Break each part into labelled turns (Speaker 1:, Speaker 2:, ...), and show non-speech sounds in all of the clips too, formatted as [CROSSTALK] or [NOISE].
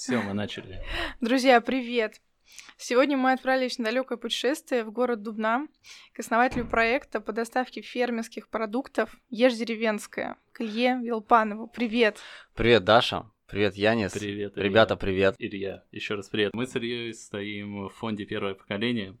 Speaker 1: Все, мы начали.
Speaker 2: Друзья, привет! Сегодня мы отправились на далекое путешествие в город Дубна к основателю проекта по доставке фермерских продуктов «Ешь деревенское» к Илье Вилпанову. Привет!
Speaker 3: Привет, Даша. Привет, Янис.
Speaker 1: Привет, Илья.
Speaker 3: Ребята, привет.
Speaker 1: Илья, еще раз привет. Мы с Ильей стоим в фонде «Первое поколение».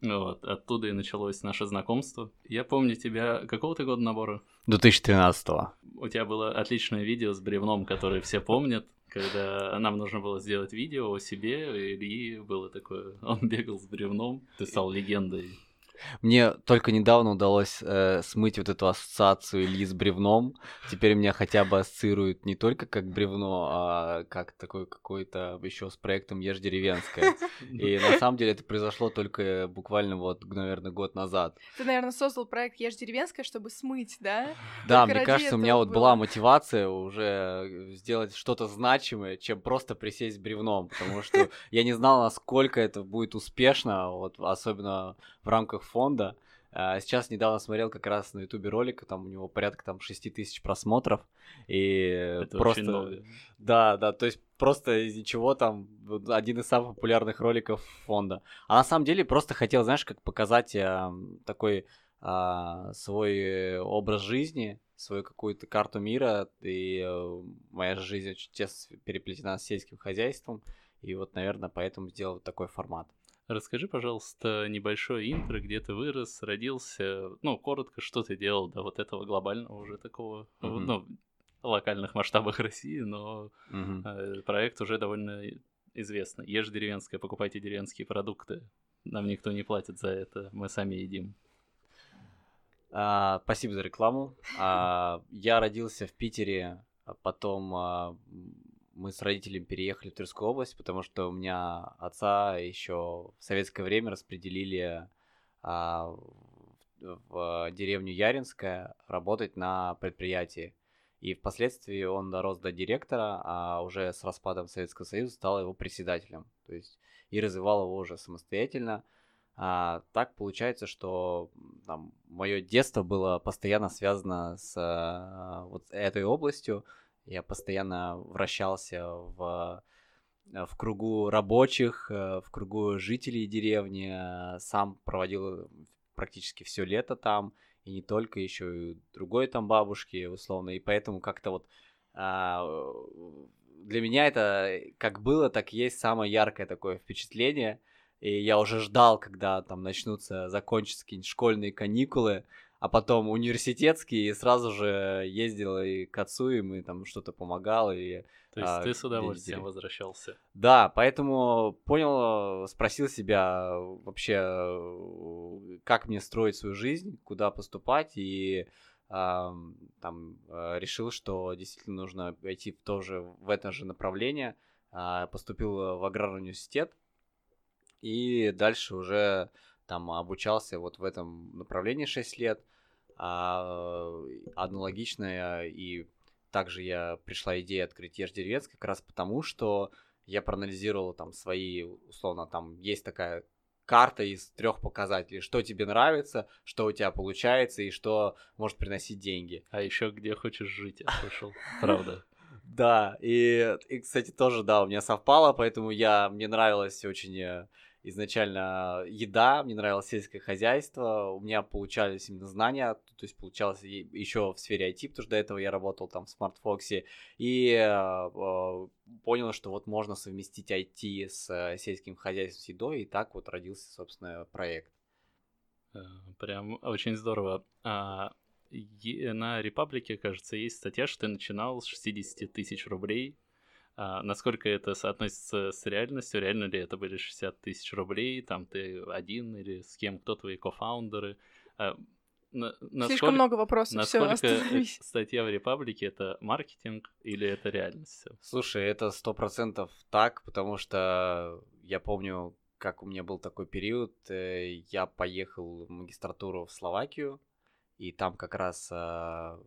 Speaker 1: Вот, оттуда и началось наше знакомство. Я помню тебя... Какого ты года набора?
Speaker 3: 2013-го.
Speaker 1: У тебя было отличное видео с бревном, которое все помнят когда нам нужно было сделать видео о себе, Ильи было такое, [LAUGHS] он бегал с бревном, ты стал легендой.
Speaker 3: Мне только недавно удалось э, смыть вот эту ассоциацию Ильи с бревном. Теперь меня хотя бы ассоциируют не только как бревно, а как такой какой-то еще с проектом Ешь деревенское. [LAUGHS] И на самом деле это произошло только буквально вот, наверное, год назад.
Speaker 2: Ты, наверное, создал проект Ешь деревенское, чтобы смыть, да?
Speaker 3: Да,
Speaker 2: Только
Speaker 3: мне кажется, у меня вот
Speaker 2: было.
Speaker 3: была мотивация уже сделать что-то значимое, чем просто присесть с бревном, потому что я не знал, насколько это будет успешно, вот особенно в рамках фонда. А, Сейчас недавно смотрел как раз на ютубе ролик, там у него порядка там 6 тысяч просмотров, и
Speaker 1: Это
Speaker 3: просто...
Speaker 1: очень.
Speaker 3: Да, да, то есть просто из ничего там один из самых популярных роликов фонда. А на самом деле просто хотел, знаешь, как показать а, такой а, свой образ жизни, свою какую-то карту мира, и э, моя жизнь очень тесно переплетена с сельским хозяйством, и вот, наверное, поэтому сделал такой формат.
Speaker 1: Расскажи, пожалуйста, небольшое интро, где ты вырос, родился, ну, коротко, что ты делал до вот этого глобального уже такого,
Speaker 3: Мгм.
Speaker 1: ну, локальных масштабах [LAUGHS] России, но э, проект уже довольно известный. Ешь деревенское, покупайте деревенские продукты. Нам никто не платит за это, мы сами едим.
Speaker 3: А, спасибо за рекламу. А, я родился в Питере, а потом а, мы с родителями переехали в Тверскую область, потому что у меня отца еще в советское время распределили а, в, в деревню Яринская работать на предприятии. И впоследствии он дорос до директора, а уже с распадом Советского Союза стал его председателем. То есть и развивал его уже самостоятельно. А, так получается, что мое детство было постоянно связано с а, вот этой областью. Я постоянно вращался в, э, в кругу рабочих, э, в кругу жителей деревни. э, Сам проводил практически все лето там, и не только, еще и другой там бабушки, условно. И поэтому как-то вот а, для меня это как было, так есть самое яркое такое впечатление. И я уже ждал, когда там начнутся, закончатся какие-нибудь школьные каникулы, а потом университетские, и сразу же ездил и к отцу, и мы там что-то помогал, и...
Speaker 1: То есть
Speaker 3: А,
Speaker 1: ты с удовольствием
Speaker 3: ездили.
Speaker 1: возвращался.
Speaker 3: Да, поэтому понял, спросил себя вообще, э, как мне строить свою жизнь, куда поступать, и ам, там э, решил, что действительно нужно идти в то же, в это же направление. А, Поступил в аграрный университет, и дальше уже там обучался вот в этом направлении 6 лет. А, аналогично и также я пришла идея открыть Ешь деревенское как раз потому, что я проанализировал там свои, условно, там есть такая карта из трех показателей, что тебе нравится, что у тебя получается и что может приносить деньги.
Speaker 1: А еще где хочешь жить, я слышал. [LAUGHS] Правда.
Speaker 3: Да, и, и, кстати, тоже, да, у меня совпало, поэтому я, мне нравилось очень э, изначально еда, мне нравилось сельское хозяйство, у меня получались именно знания, то есть получалось еще в сфере IT, потому что до этого я работал там в SmartFox, и э, э, понял, что вот можно совместить IT с э, сельским хозяйством, с едой, и так вот родился, собственно, проект.
Speaker 1: Э, Прям очень здорово. А, на Репаблике, кажется, есть статья, что ты начинал с 60 тысяч рублей. А, насколько это соотносится с реальностью? Реально ли это были 60 тысяч рублей? Там ты один или с кем? Кто твои кофаундеры? А, на- насколько-
Speaker 2: Слишком много вопросов, все,
Speaker 1: Насколько [LAUGHS]
Speaker 2: остановись. [LAUGHS]
Speaker 1: статья в Репаблике это маркетинг или это реальность?
Speaker 3: Слушай, это сто процентов так, потому что я помню, как у меня был такой период, э, я поехал в магистратуру в Словакию, и там как раз э,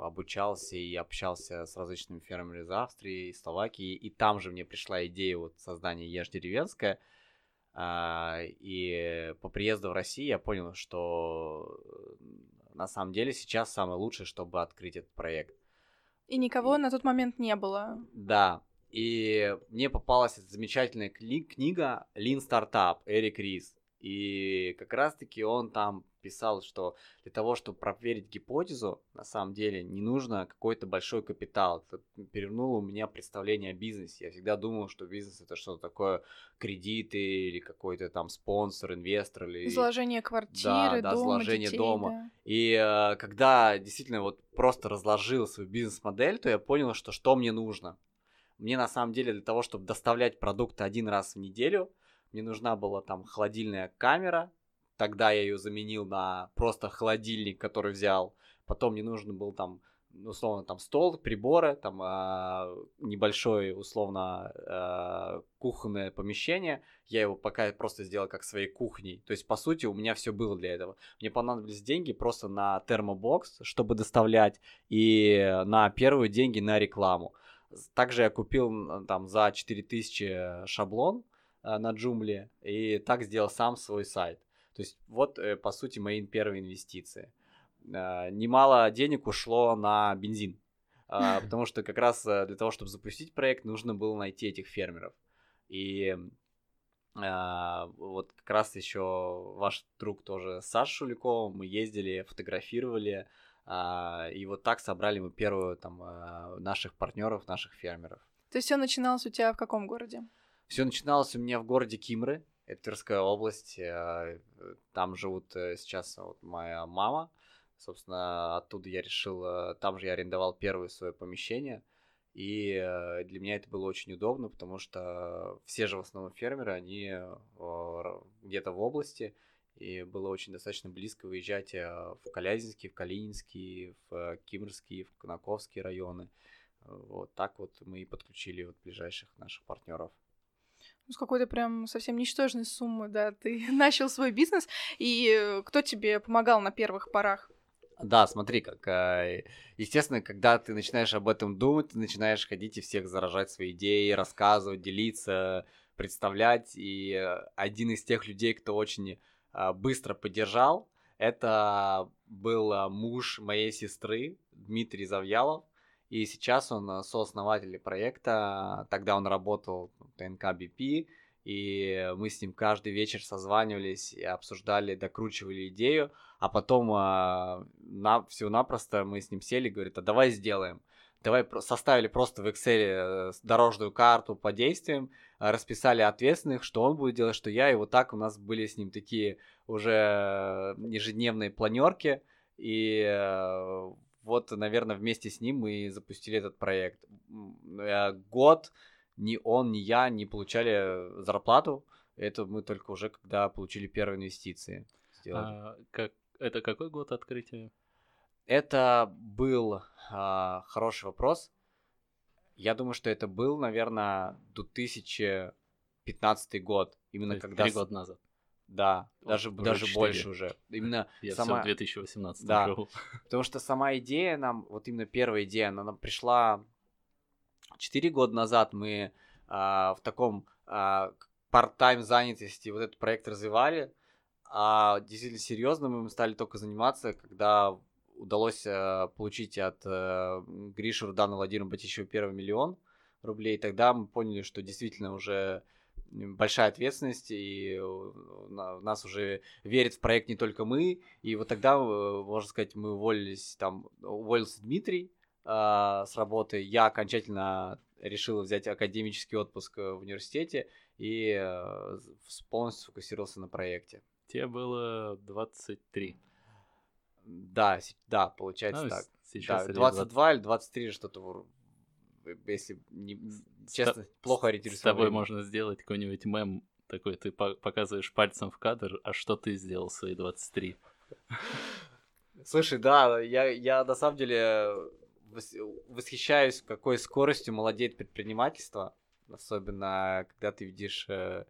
Speaker 3: обучался и общался с различными фермерами из Австрии, из Словакии, и там же мне пришла идея вот создания Ешь деревенская, А, и по приезду в Россию я понял, что э, на самом деле сейчас самое лучшее, чтобы открыть этот проект.
Speaker 2: И никого на тот момент не было.
Speaker 3: Да, И мне попалась эта замечательная кни- книга «Lean Startup» Эрик Рис. И как раз-таки он там писал, что для того, чтобы проверить гипотезу, на самом деле не нужно какой-то большой капитал. Это перевернуло у меня представление о бизнесе. Я всегда думал, что бизнес это что-то такое кредиты или какой-то там спонсор, инвестор или...
Speaker 2: Изложение квартиры,
Speaker 3: да, да,
Speaker 2: дома,
Speaker 3: изложение
Speaker 2: детей,
Speaker 3: дома.
Speaker 2: да.
Speaker 3: И э, когда действительно вот просто разложил свою бизнес-модель, то я понял, что что мне нужно. Мне на самом деле для того, чтобы доставлять продукты один раз в неделю, мне нужна была там холодильная камера, тогда я ее заменил на просто холодильник, который взял. Потом мне нужен был там ну, условно там стол, приборы, там э, небольшое условно э, кухонное помещение. Я его пока просто сделал как своей кухней. То есть по сути у меня все было для этого. Мне понадобились деньги просто на термобокс, чтобы доставлять, и на первые деньги на рекламу. Также я купил там за 4000 шаблон э, на Джумле и так сделал сам свой сайт. То есть вот, э, по сути, мои первые инвестиции. Э, немало денег ушло на бензин, э, [LAUGHS] потому что как раз э, для того, чтобы запустить проект, нужно было найти этих фермеров. И э, вот как раз еще ваш друг тоже Саша Шуликов, мы ездили, фотографировали, и вот так собрали мы первую там наших партнеров, наших фермеров.
Speaker 2: То есть все начиналось у тебя в каком городе?
Speaker 3: Все начиналось у меня в городе Кимры, это Тверская область. э, Там живут э, сейчас вот моя мама. Собственно, оттуда я решил, э, там же я арендовал первое свое помещение. И для меня это было очень удобно, потому что все же в основном фермеры, они где-то в области, и было очень достаточно близко выезжать в Калязинский, в Калининский, в Кимрский, в Конаковский районы. Вот так вот мы и подключили вот ближайших наших партнеров.
Speaker 2: С какой-то прям совсем ничтожной суммы, да, ты [LAUGHS] начал свой бизнес, и э, кто тебе помогал на первых порах?
Speaker 3: Да, смотри, как, э, естественно, когда ты начинаешь об этом думать, ты начинаешь ходить и всех заражать свои идеи, рассказывать, делиться, представлять. И э, один из тех людей, кто очень быстро поддержал, это был муж моей сестры Дмитрий Завьялов. И сейчас он э, сооснователь проекта. Тогда он работал в ТНК BP. И мы с ним каждый вечер созванивались и обсуждали, докручивали идею. А потом а, на, всего-напросто мы с ним сели и говорит, а давай сделаем. Давай составили просто в Excel э, дорожную карту по действиям, а, расписали ответственных, что он будет делать, что я. И вот так у нас были с ним такие уже ежедневные планерки. И э, вот, наверное, вместе с ним мы запустили этот проект. Э, Год ни он, ни я не получали зарплату. Это мы только уже когда получили первые инвестиции. сделали.
Speaker 1: А, как, это какой год открытия?
Speaker 3: Это был а, хороший вопрос. Я думаю, что это был, наверное, 2015 год. Именно когда...
Speaker 1: Три года назад.
Speaker 3: Да,
Speaker 1: О,
Speaker 3: даже, даже больше уже. [LAUGHS] Именно
Speaker 1: Я
Speaker 3: сама...
Speaker 1: все в 2018
Speaker 3: Да. [LAUGHS] Потому что сама идея нам, вот именно первая идея, она нам пришла 4 года назад. Мы а, в таком а, part-time занятости вот этот проект развивали. А действительно серьезно мы стали только заниматься, когда удалось а, получить от а, Гриши Рудана Владимира Батищева первый миллион рублей. Тогда мы поняли, что действительно уже большая ответственность, и э, в нас уже верит в проект не только мы, и вот тогда, э, можно сказать, мы уволились, там, уволился Дмитрий а, с работы, я окончательно решил взять академический отпуск э, в университете и э, полностью сфокусировался на проекте.
Speaker 1: Тебе было 23.
Speaker 3: Да, да, получается
Speaker 1: Ну,
Speaker 3: так.
Speaker 1: Сейчас
Speaker 3: да,
Speaker 1: или
Speaker 3: 22 или 23 что-то, если не- честно, плохо
Speaker 1: С
Speaker 3: ориентируюсь во
Speaker 1: тобой
Speaker 3: времени.
Speaker 1: можно сделать какой-нибудь мем такой, ты по- показываешь пальцем в кадр, а что ты сделал в свои 23?
Speaker 3: Слушай, да, я, я на самом деле вос- восхищаюсь, какой скоростью молодеет предпринимательство, особенно когда ты видишь э,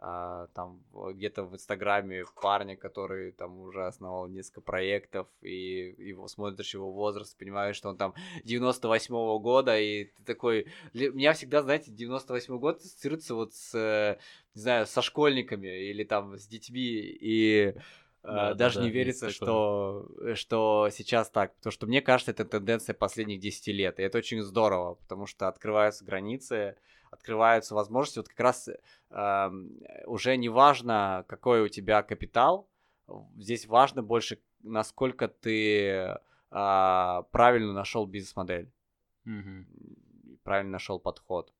Speaker 3: а, там где-то в Инстаграме парня, который там уже основал несколько проектов, и его смотришь его возраст, понимаешь, что он там 98-го года, и ты такой... для- Меня всегда, знаете, 98-й год ассоциируется вот с, э, не знаю, со школьниками или там с детьми, и Да, Даже да, не верится, что, что сейчас так. Потому что мне кажется, это тенденция последних 10 лет. И это очень здорово, потому что открываются границы, открываются возможности. Вот как раз э, уже не важно, какой у тебя капитал, здесь важно больше, насколько ты э, правильно нашел бизнес-модель,
Speaker 1: угу.
Speaker 3: правильно нашел подход.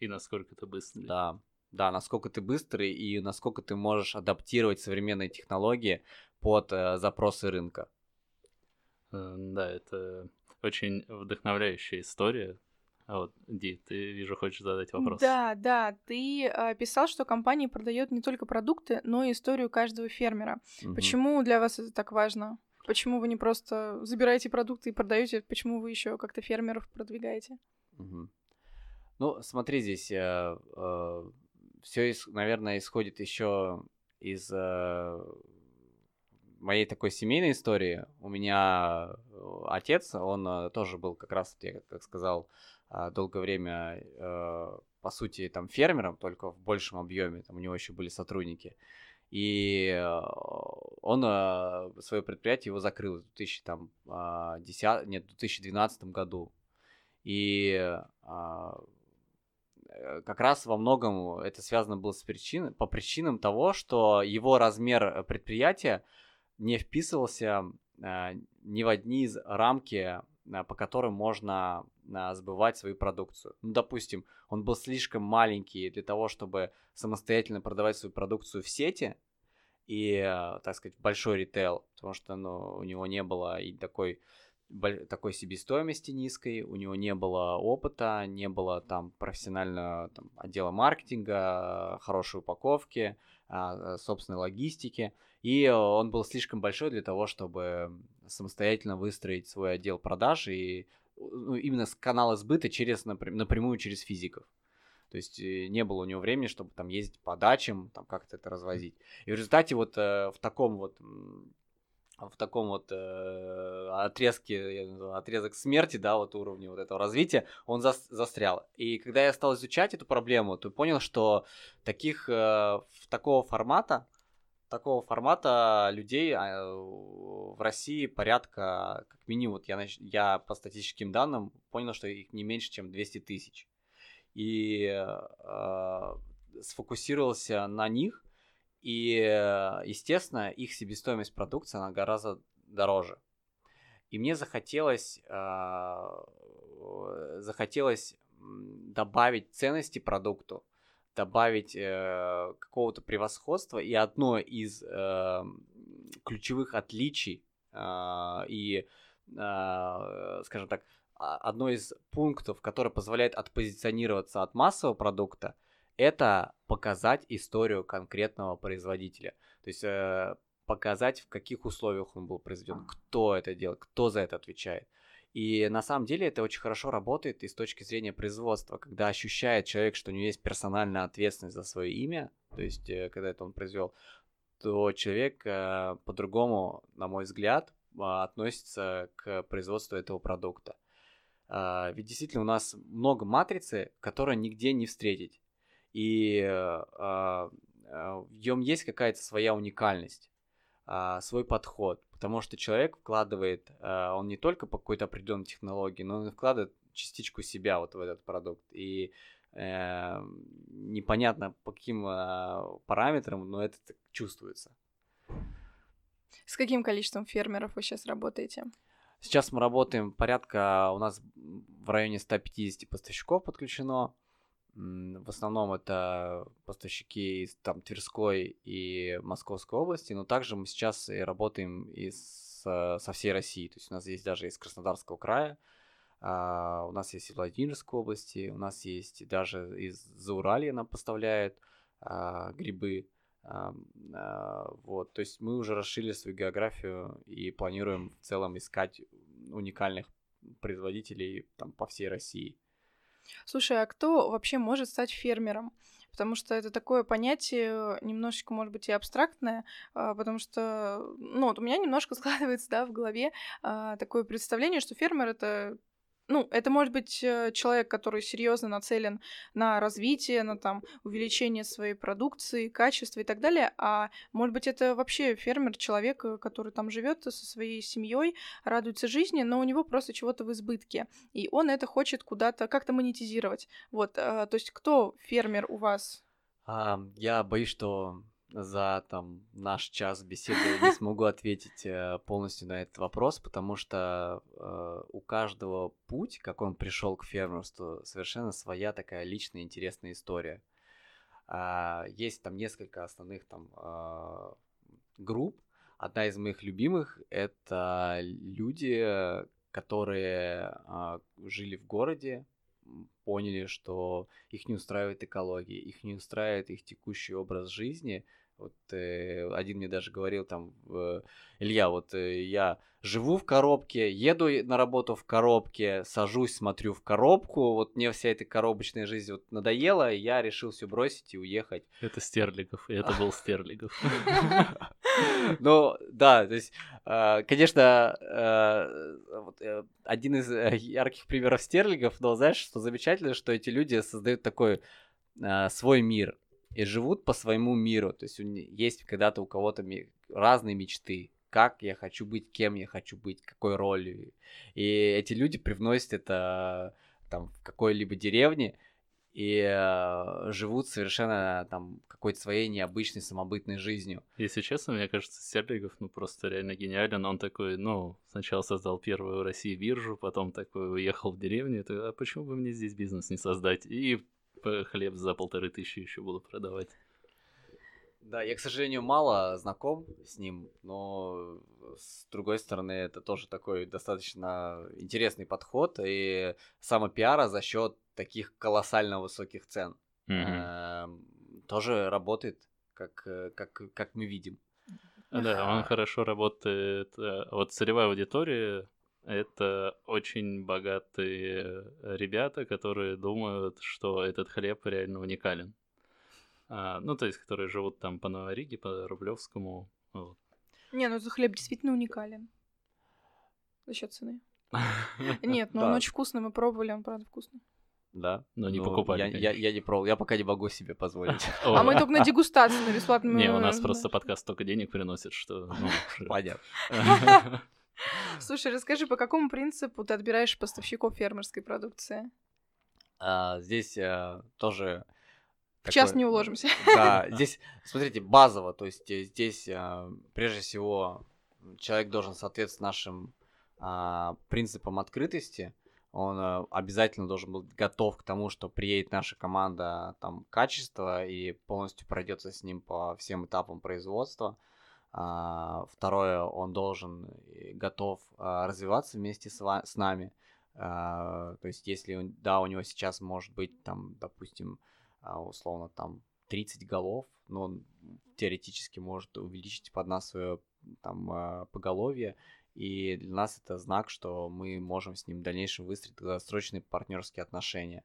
Speaker 1: И насколько ты быстрый.
Speaker 3: Да, да, насколько ты быстрый и насколько ты можешь адаптировать современные технологии под э, запросы рынка.
Speaker 1: Да, это очень вдохновляющая история. А вот, Ди, ты, вижу, хочешь задать вопрос.
Speaker 2: Да, да, ты э, писал, что компания продает не только продукты, но и историю каждого фермера. Угу. Почему для вас это так важно? Почему вы не просто забираете продукты и продаете? Почему вы еще как-то фермеров продвигаете?
Speaker 3: Угу. Ну, смотри, здесь э, э, все, наверное, исходит еще из э, моей такой семейной истории. У меня э, отец, он э, тоже был как раз, я как сказал, а, долгое время, э, по сути, там фермером, только в большем объеме, там у него еще были сотрудники. И э, он э, свое предприятие его закрыл в 2010, а, нет, 2012 году. И как раз во многом это связано было с причин, по причинам того, что его размер предприятия не вписывался ни в одни из рамки Э, по которым можно а, сбывать свою продукцию. Ну, допустим, он был слишком маленький для того, чтобы самостоятельно продавать свою продукцию в сети и, так сказать, большой ритейл, потому что ну, у него не было и такой такой себестоимости низкой, у него не было опыта, не было там профессионального там, отдела маркетинга, хорошей упаковки, а, собственной логистики, и он был слишком большой для того, чтобы самостоятельно выстроить свой отдел продаж и ну, именно с канала сбыта через, напрямую через физиков. То есть э, не было у него времени, чтобы там ездить по дачам, там как-то это развозить. И в результате вот э, в таком вот в таком вот э, отрезке, отрезок смерти, да, вот уровне вот этого развития, он зас, застрял. И когда я стал изучать эту проблему, то понял, что таких, э, такого формата, такого формата людей а, в России порядка, как минимум, вот я, я по статистическим данным понял, что их не меньше, чем 200 тысяч. И э, сфокусировался на них, и, естественно, их себестоимость продукции, она гораздо дороже. И мне захотелось, э, захотелось добавить ценности продукту, добавить э, какого-то превосходства. И одно из э, ключевых отличий э, и, э, скажем так, одно из пунктов, который позволяет отпозиционироваться от массового продукта, это показать историю конкретного производителя. То есть э, показать, в каких условиях он был произведен, кто это делает, кто за это отвечает. И на самом деле это очень хорошо работает и с точки зрения производства, когда ощущает человек, что у него есть персональная ответственность за свое имя, то есть э, когда это он произвел, то человек э, по-другому, на мой взгляд, а, относится к производству этого продукта. Э, ведь действительно у нас много матрицы, которые нигде не встретить. И э, э, в нем есть какая-то своя уникальность, свой подход. Потому что человек вкладывает, э, он не только по какой-то определенной технологии, но он вкладывает частичку себя вот в этот продукт. И э, непонятно по каким э, параметрам, но это чувствуется.
Speaker 2: С каким количеством фермеров вы сейчас работаете?
Speaker 3: Сейчас мы работаем порядка, у нас в районе 150 поставщиков подключено. В основном это поставщики из там, Тверской и Московской области, но также мы сейчас и работаем из, со всей России. То есть у нас есть даже из Краснодарского края, а, у нас есть и Владимирской области, у нас есть даже из Зауралья нам поставляют а, грибы. А, вот, то есть мы уже расширили свою географию и планируем в целом искать уникальных производителей там по всей России.
Speaker 2: Слушай, а кто вообще может стать фермером? Потому что это такое понятие немножечко, может быть, и абстрактное, а, потому что, ну, вот у меня немножко [LAUGHS] складывается, да, в голове а, такое представление, что фермер это ну, это может быть э, человек, который серьезно нацелен на развитие, на там увеличение своей продукции, качества и так далее, а может быть это вообще фермер, человек, э, который там живет со своей семьей, радуется жизни, но у него просто чего-то в избытке, и он это хочет куда-то как-то монетизировать. Вот, э, то есть кто фермер у вас?
Speaker 3: А, я боюсь, что за там наш час беседы не смогу ответить э, полностью на этот вопрос, потому что э, у каждого путь, как он пришел к фермерству, совершенно своя такая личная интересная история. А, есть там несколько основных там э, групп. Одна из моих любимых это люди, которые э, жили в городе, поняли, что их не устраивает экология, их не устраивает их текущий образ жизни, вот э, один мне даже говорил там, э, Илья, вот э, я живу в коробке, еду на работу в коробке, сажусь, смотрю в коробку, вот мне вся эта коробочная жизнь вот надоела, и я решил все бросить и уехать.
Speaker 1: Это Стерлигов, и это был Стерлигов. [LAUGHS]
Speaker 3: Ну, да, то есть, э, конечно, э, э, один из ярких примеров Стерлигов, но знаешь, что замечательно, что эти люди создают такой свой мир и живут по своему миру. То есть есть когда-то у кого-то разные мечты, как я хочу быть, кем я хочу быть, какой ролью. И эти люди привносят это там в какой-либо деревне и э, живут совершенно там какой-то своей необычной самобытной жизнью.
Speaker 1: Если честно, мне кажется, Стерлигов ну просто реально гениален. Он такой, ну, сначала создал первую в России биржу, потом такой уехал в деревню, и, а почему бы мне здесь бизнес не создать? И хлеб за полторы тысячи еще буду продавать.
Speaker 3: Да, я, к сожалению, мало знаком с ним, но с другой стороны, это тоже такой достаточно интересный подход и самопиара за счет таких колоссально высоких цен. Mm-hmm. тоже работает, как, как, как мы видим.
Speaker 1: Да, он хорошо работает. Э, вот целевая аудитория это очень богатые ребята, которые думают, что этот хлеб реально уникален. А, ну, то есть, которые живут там по Новориге, по Рублевскому. Вот.
Speaker 2: Не, ну этот хлеб действительно уникален. За счет цены. [LAUGHS] Нет, но он очень вкусный, мы пробовали, он правда вкусный.
Speaker 3: Да.
Speaker 1: Но не ну, покупали.
Speaker 3: Я, я, я не пробовал, я пока не могу себе позволить. [LAUGHS]
Speaker 2: А мы только на дегустацию, на бесплатную.
Speaker 1: Не, у нас просто подкаст столько денег приносит, что...
Speaker 3: Ну, [LAUGHS] Понятно.
Speaker 2: Слушай, расскажи, по какому принципу ты отбираешь поставщиков фермерской продукции?
Speaker 3: А, здесь а, тоже...
Speaker 2: В такой... час не уложимся.
Speaker 3: Да, [LAUGHS] здесь, смотрите, базово, то есть э, здесь а, прежде всего человек должен соответствовать нашим а, принципам открытости, он обязательно должен быть готов к тому, что приедет наша команда там качество и полностью пройдется с ним по всем этапам производства. А, второе, он должен готов а, развиваться вместе с, с нами. А, то есть, если, он, да, у него сейчас может быть, там, допустим, условно, там, 30 голов, но он теоретически может увеличить под нас свое там поголовье, и для нас это знак, что мы можем с ним в дальнейшем выстроить долгосрочные партнерские отношения.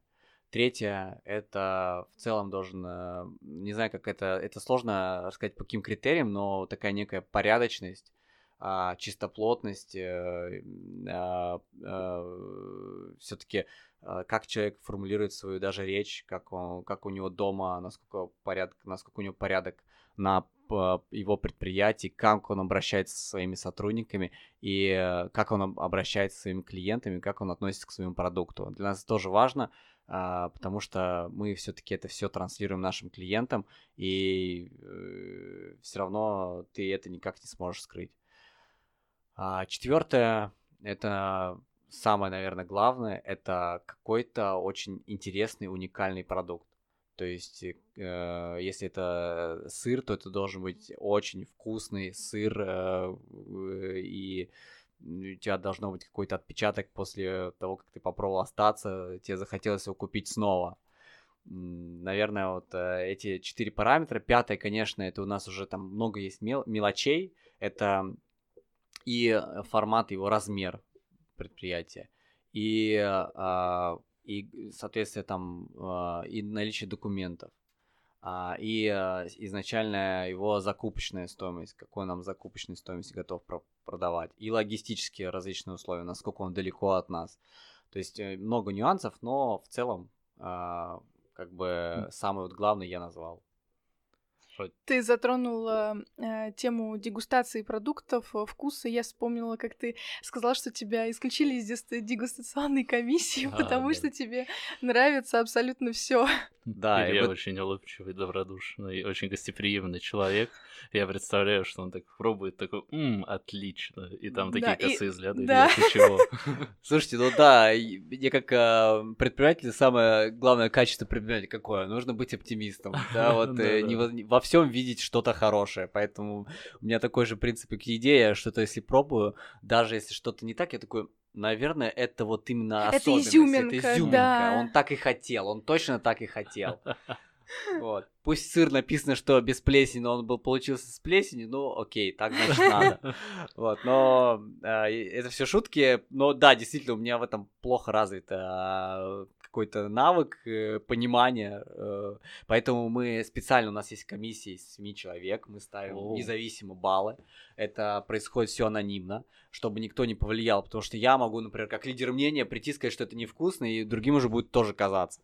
Speaker 3: Третье, это в целом должен, э, не знаю, как это, это сложно рассказать по каким критериям, но такая некая порядочность, а, чистоплотность, э, а, а, все-таки как человек формулирует свою даже речь, как, он, как у него дома, насколько порядок, насколько у него порядок на его предприятии, как он обращается со своими сотрудниками и э, как он обращается со своими клиентами, как он относится к своему продукту. Для нас это тоже важно, потому что мы все-таки это все транслируем нашим клиентам, и э, все равно ты это никак не сможешь скрыть. А, четвертое, это самое, наверное, главное, это какой-то очень интересный, уникальный продукт. То есть, э, если это сыр, то это должен быть очень вкусный сыр э, и у тебя должно быть какой-то отпечаток после того, как ты попробовал остаться, тебе захотелось его купить снова. Наверное, вот э, эти четыре параметра. Пятое, конечно, это у нас уже там много есть мел- мелочей. Это и формат, его размер предприятия, и, а, и соответственно, там и наличие документов а, и а, изначальная его закупочная стоимость, какой нам закупочной стоимости готов про- продавать, и логистические различные условия, насколько он далеко от нас. То есть э, много нюансов, но в целом а, как бы самый вот главный я назвал.
Speaker 2: Ты затронула э, тему дегустации продуктов, э, вкуса. Я вспомнила, как ты сказала, что тебя исключили из дегустационной комиссии, а, потому да. что тебе нравится абсолютно все.
Speaker 1: Да, Илья вот... очень улыбчивый, добродушный, очень гостеприимный человек. Я представляю, что он так пробует, такой, ммм, отлично. И там такие да, косые и... взгляды, да. Илья, чего? [LAUGHS]
Speaker 3: Слушайте, ну да, я как э, предприниматель, самое главное качество предпринимателя какое? Нужно быть оптимистом. Да, вот э, не во всем видеть что-то хорошее. Поэтому у меня такой же принцип к еде, я что-то если пробую, даже если что-то не так, я такой, наверное, это вот именно это особенность. Изюминка, это изюминка. Да. Он так и хотел, он точно так и хотел. [LAUGHS] Вот. Пусть сыр написано, что без плесени, но он был получился с плесенью, ну окей, так значит надо. [LAUGHS] Вот, но э, это все шутки, но да, действительно, у меня в этом плохо развит э, какой-то навык, э, понимание, э, поэтому мы специально, у нас есть комиссия из 7 человек, мы ставим О. независимо баллы, это происходит все анонимно, чтобы никто не повлиял, потому что я могу, например, как лидер мнения прийти сказать, что это невкусно, и другим уже будет тоже казаться.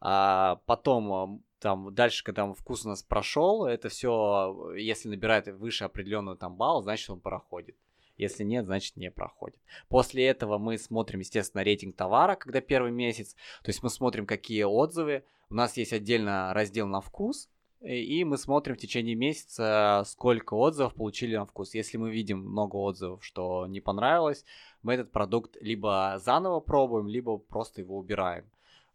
Speaker 3: А потом там дальше, когда вкус у нас прошел, это все, если набирает выше определенного там балл, значит он проходит. Если нет, значит не проходит. После этого мы смотрим, естественно, рейтинг товара, когда первый месяц. То есть мы смотрим, какие отзывы. У нас есть отдельно раздел на вкус. И мы смотрим в течение месяца, сколько отзывов получили на вкус. Если мы видим много отзывов, что не понравилось, мы этот продукт либо заново пробуем, либо просто его убираем.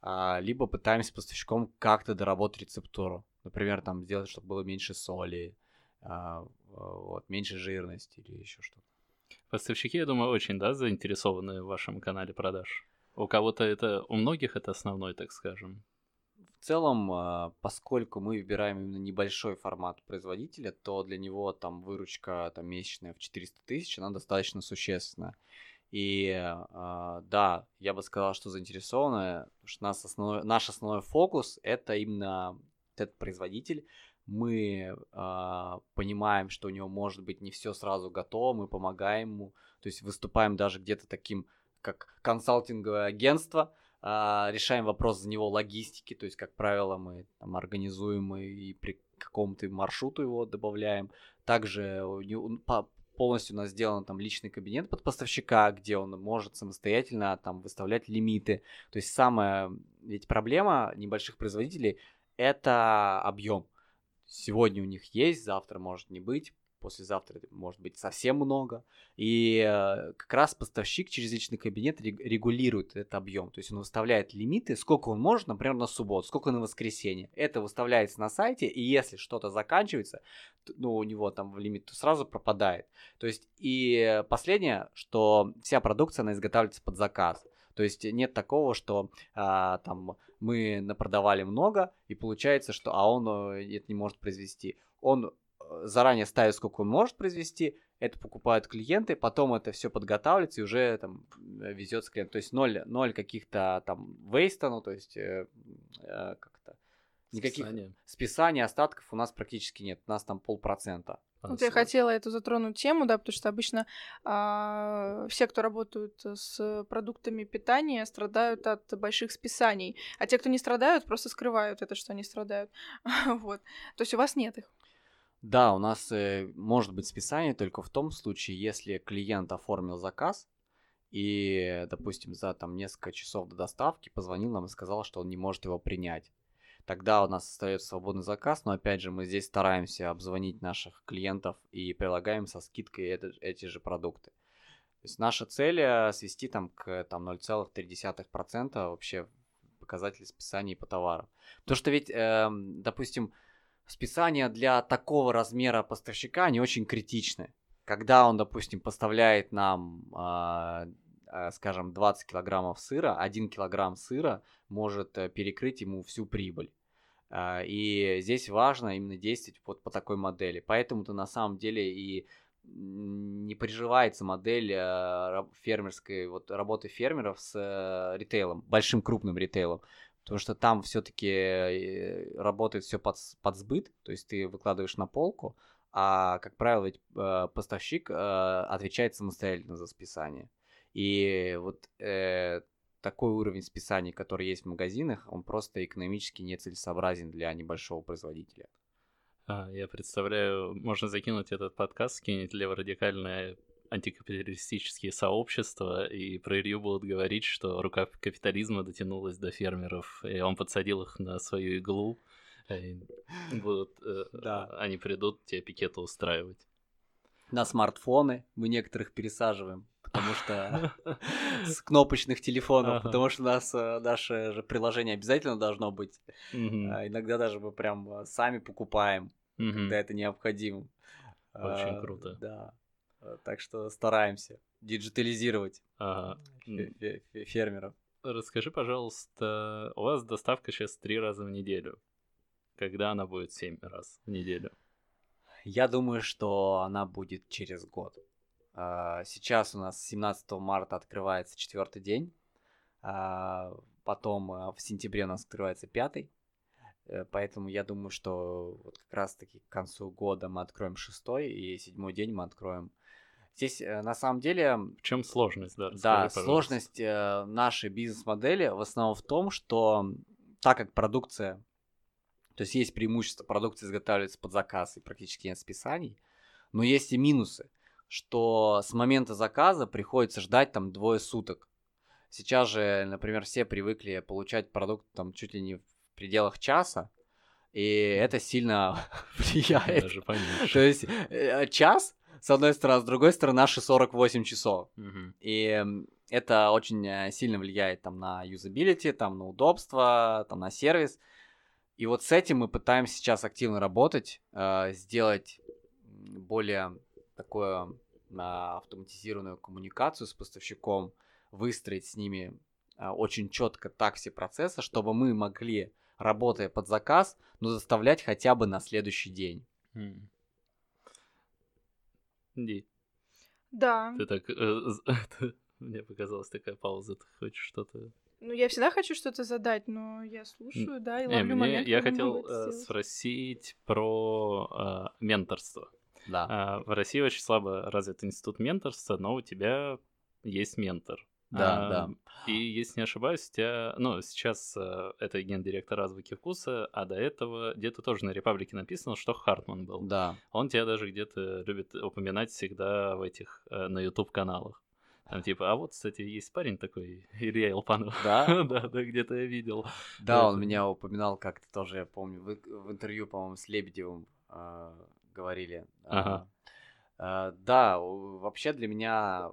Speaker 3: А, либо пытаемся поставщиком как-то доработать рецептуру. Например, там сделать, чтобы было меньше соли, а, вот, меньше жирности или еще что-то.
Speaker 1: Поставщики, я думаю, очень, да, заинтересованы в вашем канале продаж. У кого-то это, у многих это основной, так скажем.
Speaker 3: В целом, а, поскольку мы выбираем именно небольшой формат производителя, то для него там выручка там, месячная в 400 тысяч, она достаточно существенная. И э, да, я бы сказал, что заинтересованы, потому что нас основной, наш основной фокус это именно этот производитель. Мы э, понимаем, что у него может быть не все сразу готово, мы помогаем ему, то есть выступаем даже где-то таким, как консалтинговое агентство, э, решаем вопрос за него логистики, то есть, как правило, мы там организуем и при каком-то маршруту его добавляем. Также полностью у нас сделан там личный кабинет под поставщика, где он может самостоятельно там выставлять лимиты. То есть самая ведь проблема небольших производителей это объем. Сегодня у них есть, завтра может не быть послезавтра может быть совсем много. И э, как раз поставщик через личный кабинет регулирует этот объем. То есть он выставляет лимиты, сколько он может, например, на субботу, сколько на воскресенье. Это выставляется на сайте, и если что-то заканчивается, ну, у него там лимит то сразу пропадает. То есть и последнее, что вся продукция, она изготавливается под заказ. То есть нет такого, что а, там мы напродавали много, и получается, что а он э, это не может произвести. Он заранее ставит, сколько он может произвести, это покупают клиенты, потом это все подготавливается и уже там везется клиент. То есть ноль, ноль каких-то там вейста, ну то есть э, э, как-то никаких списания. списаний, остатков у нас практически нет. У нас там полпроцента.
Speaker 2: Вот я хотела эту затронуть тему, да, потому что обычно а, все, кто работают с продуктами питания, страдают от больших списаний, а те, кто не страдают, просто скрывают это, что они страдают. [LAUGHS] вот. То есть у вас нет их.
Speaker 3: Да, у нас э, может быть списание только в том случае, если клиент оформил заказ и, допустим, за там несколько часов до доставки позвонил нам и сказал, что он не может его принять. Тогда у нас остается свободный заказ, но опять же мы здесь стараемся обзвонить наших клиентов и прилагаем со скидкой это, эти же продукты. То есть наша цель э, свести там к там, 0,3% вообще показатели списаний по товарам. Потому что ведь, э, допустим, списания для такого размера поставщика, они очень критичны. Когда он, допустим, поставляет нам, э, скажем, 20 килограммов сыра, 1 килограмм сыра может э, перекрыть ему всю прибыль. Э, и здесь важно именно действовать вот по такой модели. Поэтому-то на самом деле и не приживается модель э, фермерской, вот работы фермеров с э, ритейлом, большим крупным ритейлом потому что там все-таки э, работает все под, под сбыт, то есть ты выкладываешь на полку, а, как правило, ведь поставщик отвечает самостоятельно за списание. И вот э, такой уровень списаний, который есть в магазинах, он просто экономически нецелесообразен для небольшого производителя.
Speaker 1: А, я представляю, можно закинуть этот подкаст, скинуть леворадикальное антикапиталистические сообщества, и про Илью будут говорить, что рука капитализма дотянулась до фермеров, и он подсадил их на свою иглу, и будут, э,
Speaker 3: Да.
Speaker 1: они придут тебе пикеты устраивать.
Speaker 3: На смартфоны мы некоторых пересаживаем, потому что [LAUGHS] с кнопочных телефонов, потому что у нас э, наше же приложение обязательно должно быть. А Иногда даже мы прям сами покупаем, когда это необходимо.
Speaker 1: Очень
Speaker 3: А,
Speaker 1: круто.
Speaker 3: Да. Э, Так что стараемся диджитализировать фермеров.
Speaker 1: Расскажи, пожалуйста, у вас доставка сейчас три раза в неделю. Когда она будет семь раз в неделю?
Speaker 3: Я думаю, что она будет через год. А, Сейчас у нас 17 марта открывается четвертый день. а, Потом а, в сентябре у нас открывается пятый. Э, Поэтому я думаю, что вот как раз-таки к концу года мы откроем шестой, и седьмой день мы откроем. Здесь э, на самом деле
Speaker 1: В чем сложность, да? расскажи,
Speaker 3: да,
Speaker 1: пожалуйста.
Speaker 3: сложность э, нашей бизнес-модели в основном в том, что так как продукция, то есть есть преимущество, продукция изготавливается под заказ и практически нет списаний, но есть и минусы, что с момента заказа приходится ждать там двое суток. Сейчас же, например, все привыкли получать продукт там чуть ли не в пределах часа, и это сильно [LAUGHS] влияет.
Speaker 1: Даже
Speaker 3: То
Speaker 1: поменьше.
Speaker 3: есть э, час, с одной стороны, с другой стороны, наши 48 часов.
Speaker 1: Мгм.
Speaker 3: И это очень э, сильно влияет там на юзабилити, там на удобство, там на сервис. И вот с этим мы пытаемся сейчас активно работать, э, сделать более такую а, автоматизированную коммуникацию с поставщиком, выстроить с ними а, очень четко так все процессы, чтобы мы могли, работая под заказ, но заставлять хотя бы на следующий день.
Speaker 1: Ди,
Speaker 2: Да.
Speaker 1: ты так... э, [LAUGHS] Мне показалась такая пауза. Ты хочешь что-то...
Speaker 2: Ну, я всегда хочу что-то задать, но я слушаю, да, и ловлю
Speaker 1: мне-
Speaker 2: момент,
Speaker 1: я хотел э, спросить про э, менторство.
Speaker 3: Да.
Speaker 1: А, в России очень слабо развит институт менторства, но у тебя есть ментор.
Speaker 3: Да,
Speaker 1: А,
Speaker 3: да.
Speaker 1: И если не ошибаюсь, у тебя, ну, сейчас э, это гендиректор Азбуки Вкуса, а до этого где-то тоже на Репаблике написано, что Хартман был.
Speaker 3: Да.
Speaker 1: Он тебя даже где-то любит упоминать всегда в этих, э, на YouTube-каналах. Там типа, а вот, кстати, есть парень такой, [LAUGHS] Илья Илпанов.
Speaker 3: Да? [LAUGHS]
Speaker 1: да, да, где-то я видел.
Speaker 3: Да, он меня упоминал как-то тоже, я помню, в, интервью, по-моему, с Лебедевым э, говорили.
Speaker 1: Ага.
Speaker 3: э, да, вообще для меня,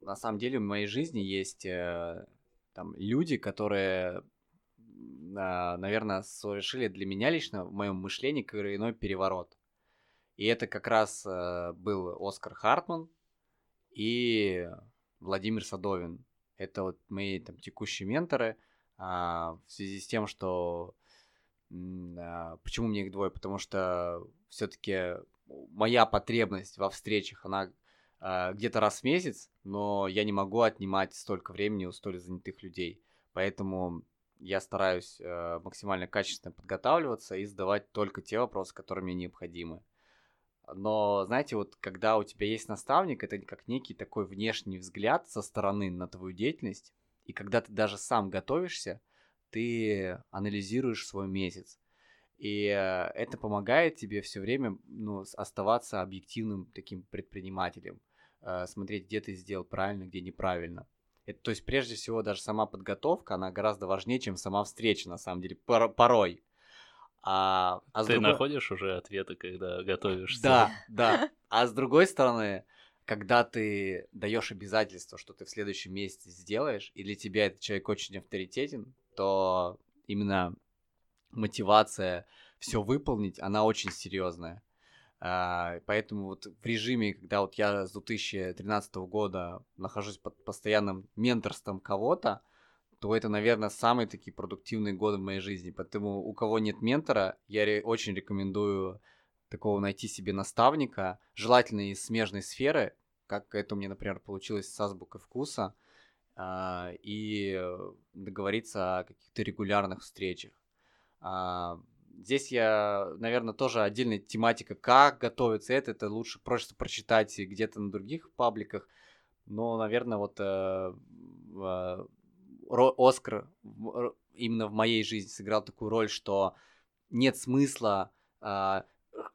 Speaker 3: на самом деле, в моей жизни есть э, там люди, которые, наверное, совершили для меня лично в моем мышлении коренной переворот. И это как раз э, был Оскар Хартман и Владимир Садовин. Это вот мои там текущие менторы. а, в связи с тем, что почему мне их двое? Потому что все-таки моя потребность во встречах, она а, где-то раз в месяц, но я не могу отнимать столько времени у столь занятых людей. Поэтому я стараюсь э, максимально качественно подготавливаться и задавать только те вопросы, которые мне необходимы. Но, знаете, вот когда у тебя есть наставник, это как некий такой внешний взгляд со стороны на твою деятельность, и когда ты даже сам готовишься, ты анализируешь свой месяц. И э, это помогает тебе все время ну, оставаться объективным таким предпринимателем, э, смотреть, где ты сделал правильно, где неправильно. Это, то есть, прежде всего, даже сама подготовка, она гораздо важнее, чем сама встреча, на самом деле, пор- порой. А, а
Speaker 1: Ты
Speaker 3: другой-
Speaker 1: находишь уже ответы, когда готовишься?
Speaker 3: да, [LAUGHS] да. А с другой стороны, когда ты даешь обязательство, что ты в следующем месяце сделаешь, и для тебя этот человек очень авторитетен, то именно мотивация все выполнить, она очень серьезная. А, Поэтому вот в режиме, когда вот я с 2013 года нахожусь под постоянным менторством кого-то, то это, наверное, самые такие продуктивные годы в моей жизни. Поэтому у кого нет ментора, я очень рекомендую такого найти себе наставника, желательно из смежной сферы, как это у меня, например, получилось с азбукой вкуса, и э, договориться о каких-то регулярных встречах. А, Здесь я, наверное, тоже отдельная тематика, как готовиться это, это лучше просто прочитать где-то на других пабликах, но, наверное, вот э, э, Оскар именно в моей жизни сыграл такую роль, что нет смысла а,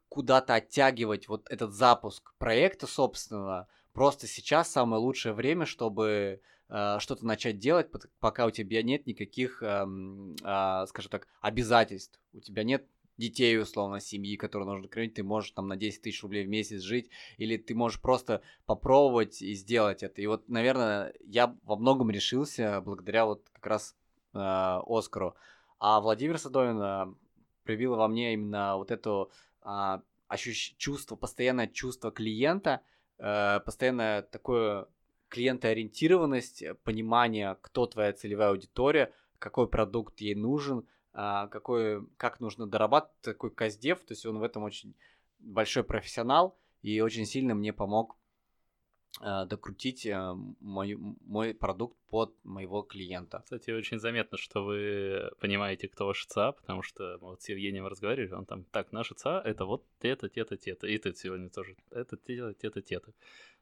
Speaker 3: куда-то оттягивать вот этот запуск проекта собственного. Просто сейчас самое лучшее время, чтобы э, что-то начать делать, пока у тебя нет никаких, э, э, скажем так, обязательств. У тебя нет детей, условно, семьи, которые нужно кормить, ты можешь там на 10 тысяч рублей в месяц жить, или ты можешь просто попробовать и сделать это. И вот, наверное, я во многом решился благодаря вот как раз э, Оскару. А Владимир Садовин привил во мне именно вот это э, ощущ... чувство, постоянное чувство клиента, э, постоянное такое клиентоориентированность, понимание, кто твоя целевая аудитория, какой продукт ей нужен, а, какой, как нужно дорабатывать такой каздев, то есть он в этом очень большой профессионал и очень сильно мне помог э, докрутить э, мой, мой продукт под моего клиента.
Speaker 1: Кстати, очень заметно, что вы понимаете, кто ваш ЦА, потому что мы вот с Евгением разговаривали, он там, так, наша ЦА это вот это, это, это, и ты сегодня тоже, это, это, это, это.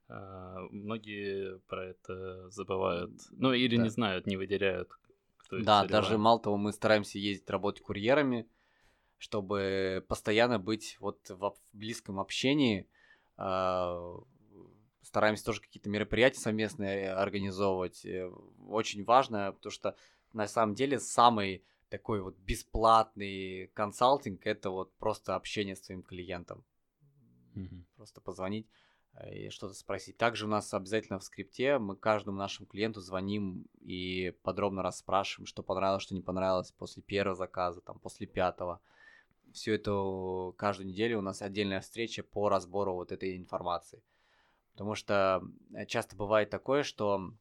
Speaker 1: Uh, многие про это забывают, ну или да. не знают, не выделяют,
Speaker 3: кто Да, даже мало того, мы стараемся ездить работать курьерами, чтобы постоянно быть вот в близком общении. А, стараемся тоже какие-то мероприятия совместные организовывать. Э, очень важно, потому что на самом деле самый такой вот бесплатный консалтинг это вот просто общение с твоим клиентом. Mm-hmm. Просто позвонить и что-то спросить. Также у нас обязательно в скрипте мы каждому нашему клиенту звоним и подробно расспрашиваем, что понравилось, что не понравилось после первого заказа, там, после пятого. Все это каждую неделю у нас отдельная встреча по разбору вот этой информации. Потому что э, часто бывает такое, что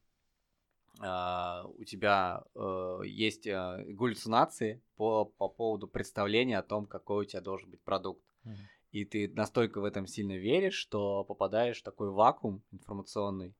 Speaker 3: Uh, у тебя uh, есть uh, галлюцинации по, по поводу представления о том, какой у тебя должен быть продукт. Mm-hmm и ты настолько в этом сильно веришь, что попадаешь в такой вакуум информационный,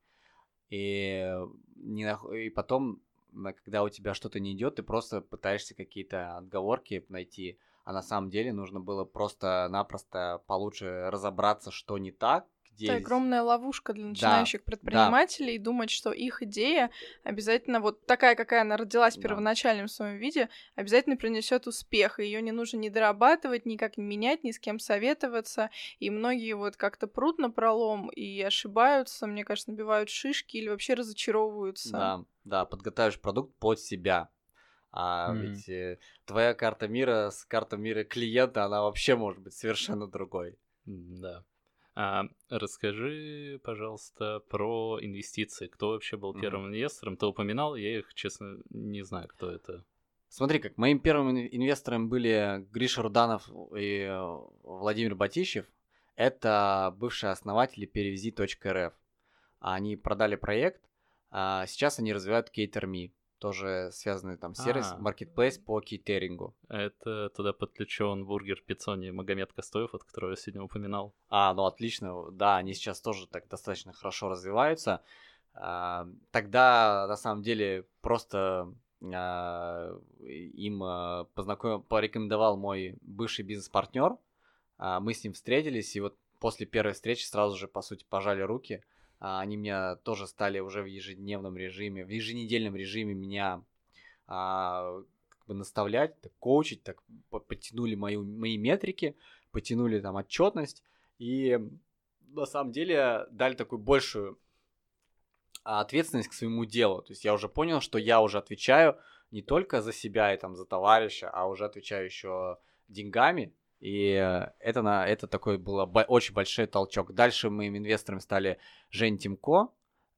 Speaker 3: и, не, и потом, когда у тебя что-то не идет, ты просто пытаешься какие-то отговорки найти, а на самом деле нужно было просто-напросто получше разобраться, что не так,
Speaker 2: где... Это огромная ловушка для начинающих да, предпринимателей, да. думать, что их идея обязательно вот такая, какая она родилась в да. первоначальном своем виде, обязательно принесет успех, и ее не нужно ни дорабатывать, никак не менять, ни с кем советоваться, и многие вот как-то прут на пролом и ошибаются, мне кажется, набивают шишки или вообще разочаровываются.
Speaker 3: Да, да, подготавливаешь продукт под себя, а mm. ведь э, твоя карта мира с картой мира клиента, она вообще может быть совершенно другой.
Speaker 1: Да. А, расскажи, пожалуйста, про инвестиции. Кто вообще был первым mm-hmm. инвестором? Ты упоминал, я их, честно, не знаю, кто это.
Speaker 3: Смотри, как моим первым инвестором были Гриша Руданов и э, Владимир Батищев. Это бывшие основатели перевези.рф. Они продали проект, а сейчас они развивают Cater.me тоже связанный там сервис, а, marketplace по кейтерингу.
Speaker 1: Это туда подключен бургер Пиццони Магомед Костоев, от которого я сегодня упоминал.
Speaker 3: А, ну отлично, да, они сейчас тоже так достаточно хорошо развиваются. А, тогда, на самом деле, просто а, им а, познакомил, порекомендовал мой бывший бизнес-партнер. А, мы с ним встретились, и вот после первой встречи сразу же, по сути, пожали руки. А, они меня тоже стали уже в ежедневном режиме, в еженедельном режиме меня а, как бы наставлять, так, коучить, так подтянули мою, мои метрики, потянули там отчетность и на самом деле дали такую большую ответственность к своему делу. То есть я уже понял, что я уже отвечаю не только за себя и там за товарища, а уже отвечаю еще деньгами и это, на, это такой был очень большой толчок. Дальше моим инвестором стали Жень Тимко.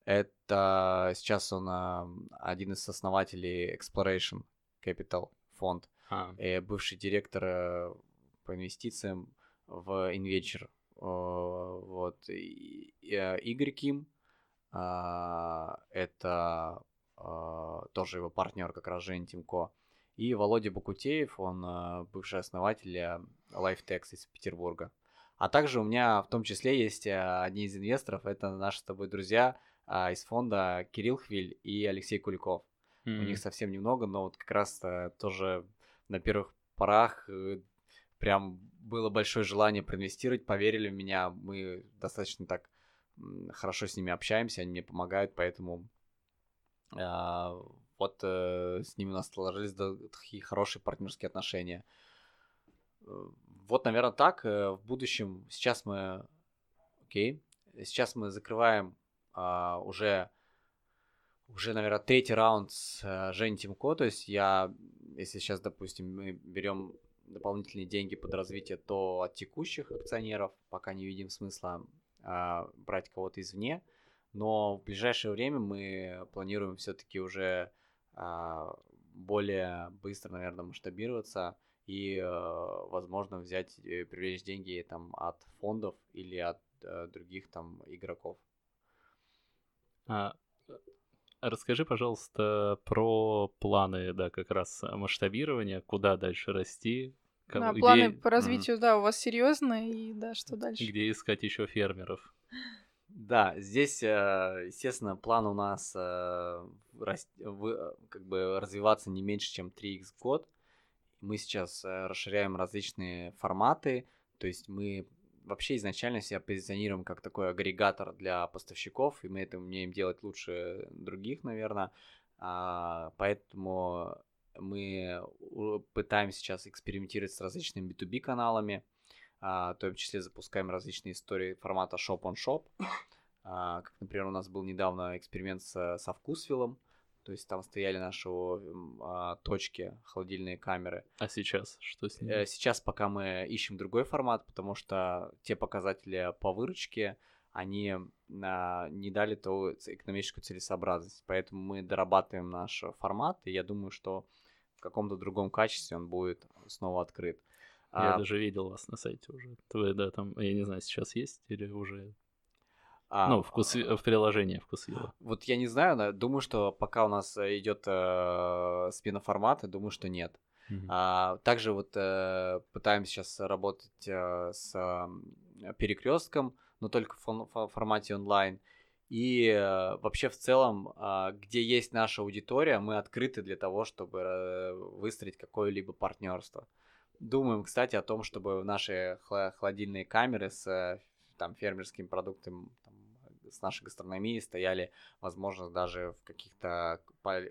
Speaker 3: Это сейчас он а, один из основателей Exploration Capital фонд. А. И бывший директор э, по инвестициям в InVenture. Вот. И, э, Игорь Ким. А, это тоже его партнер, как раз Жень Тимко. И Володя Бакутеев, он э, бывший основатель э, LifeTex из Петербурга. А также у меня в том числе есть э, одни из инвесторов, это наши с тобой друзья из фонда Кирилл Хвиль и Алексей Куликов. Mm-hmm. У них совсем немного, но вот как раз тоже на первых порах прям было большое желание проинвестировать, поверили в меня, мы достаточно так хорошо с ними общаемся, они мне помогают, поэтому вот э, с ними у нас сложились такие хорошие партнерские отношения. Э, вот, наверное, так. Э, в будущем сейчас мы, окей, сейчас мы закрываем а, уже уже, наверное, третий раунд с Женей Тимко. То есть я, если сейчас, допустим, мы берем дополнительные деньги под развитие, то от текущих акционеров пока не видим смысла а, брать кого-то извне. Но в ближайшее время мы планируем все-таки уже более быстро, наверное, масштабироваться и, а, возможно, взять, э, привлечь деньги там от фондов или от а, других там игроков.
Speaker 1: А, расскажи, пожалуйста, про планы, да, как раз масштабирования, куда дальше расти.
Speaker 2: Как, да, где... планы по развитию, mm. да, у вас серьезные, и да, что дальше?
Speaker 1: Где искать еще фермеров?
Speaker 3: Да, здесь, э, естественно, план у нас э, как бы развиваться не меньше, чем 3x в год. Мы сейчас э, расширяем различные форматы, то есть мы вообще изначально себя позиционируем как такой агрегатор для поставщиков, и мы это умеем делать лучше других, наверное. А, поэтому мы пытаемся сейчас экспериментировать с различными B2B каналами, а, в том числе запускаем различные истории формата Shop on Shop. [LAUGHS] А, как, например, у нас был недавно эксперимент со, со вкусвиллом, то есть там стояли наши а, точки, холодильные камеры.
Speaker 1: А сейчас что с
Speaker 3: ними? Э, сейчас пока мы ищем другой формат, потому что те показатели по выручке, они а, не дали ту экономическую целесообразность. Поэтому мы дорабатываем наш формат, и я думаю, что в каком-то другом качестве он будет снова открыт.
Speaker 1: Я а... даже видел вас на сайте уже. Вы, да, там, я не знаю, сейчас есть или уже... А, ну, вкус, в приложении вкусвилла.
Speaker 3: Вот я не знаю, но думаю, что пока у нас идет э, смена формата, думаю, что нет. Mm-hmm. А, также вот э, пытаемся сейчас работать э, с э, перекрестком, но только в, в формате онлайн. И э, вообще в целом, э, где есть наша аудитория, мы открыты для того, чтобы э, выстроить какое-либо партнерство. Думаем, кстати, о том, чтобы наши холодильные камеры с э, там, фермерским продуктом, там, с нашей гастрономией стояли, возможно, даже в каких-то